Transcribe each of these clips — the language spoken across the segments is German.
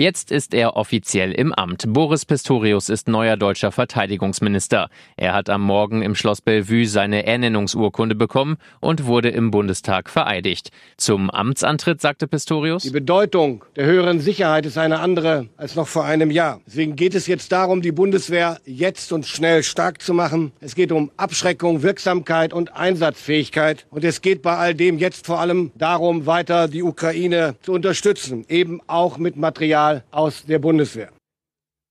Jetzt ist er offiziell im Amt. Boris Pistorius ist neuer deutscher Verteidigungsminister. Er hat am Morgen im Schloss Bellevue seine Ernennungsurkunde bekommen und wurde im Bundestag vereidigt. Zum Amtsantritt sagte Pistorius: Die Bedeutung der höheren Sicherheit ist eine andere als noch vor einem Jahr. Deswegen geht es jetzt darum, die Bundeswehr jetzt und schnell stark zu machen. Es geht um Abschreckung, Wirksamkeit und Einsatzfähigkeit. Und es geht bei all dem jetzt vor allem darum, weiter die Ukraine zu unterstützen, eben auch mit Material aus der Bundeswehr.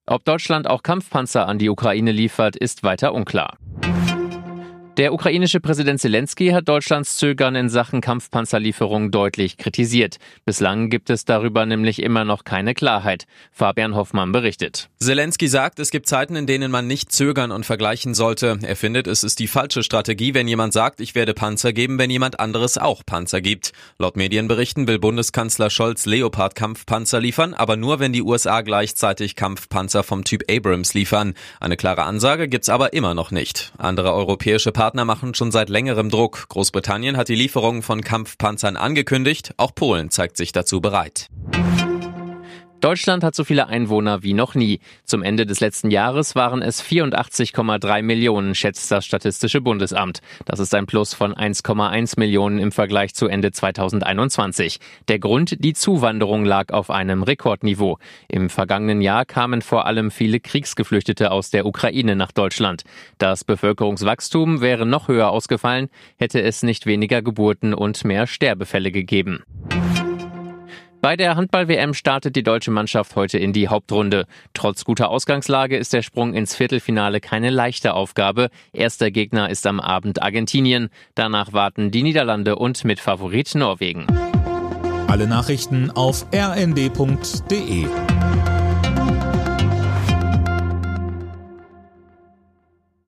Ob Deutschland auch Kampfpanzer an die Ukraine liefert, ist weiter unklar. Der ukrainische Präsident Zelensky hat Deutschlands Zögern in Sachen Kampfpanzerlieferung deutlich kritisiert. Bislang gibt es darüber nämlich immer noch keine Klarheit. Fabian Hoffmann berichtet. Zelensky sagt, es gibt Zeiten, in denen man nicht zögern und vergleichen sollte. Er findet, es ist die falsche Strategie, wenn jemand sagt, ich werde Panzer geben, wenn jemand anderes auch Panzer gibt. Laut Medienberichten will Bundeskanzler Scholz Leopard-Kampfpanzer liefern, aber nur, wenn die USA gleichzeitig Kampfpanzer vom Typ Abrams liefern. Eine klare Ansage gibt's aber immer noch nicht. Andere europäische Partner Partner machen schon seit längerem Druck. Großbritannien hat die Lieferung von Kampfpanzern angekündigt. Auch Polen zeigt sich dazu bereit. Deutschland hat so viele Einwohner wie noch nie. Zum Ende des letzten Jahres waren es 84,3 Millionen, schätzt das Statistische Bundesamt. Das ist ein Plus von 1,1 Millionen im Vergleich zu Ende 2021. Der Grund, die Zuwanderung lag auf einem Rekordniveau. Im vergangenen Jahr kamen vor allem viele Kriegsgeflüchtete aus der Ukraine nach Deutschland. Das Bevölkerungswachstum wäre noch höher ausgefallen, hätte es nicht weniger Geburten und mehr Sterbefälle gegeben. Bei der Handball-WM startet die deutsche Mannschaft heute in die Hauptrunde. Trotz guter Ausgangslage ist der Sprung ins Viertelfinale keine leichte Aufgabe. Erster Gegner ist am Abend Argentinien. Danach warten die Niederlande und mit Favorit Norwegen. Alle Nachrichten auf rnd.de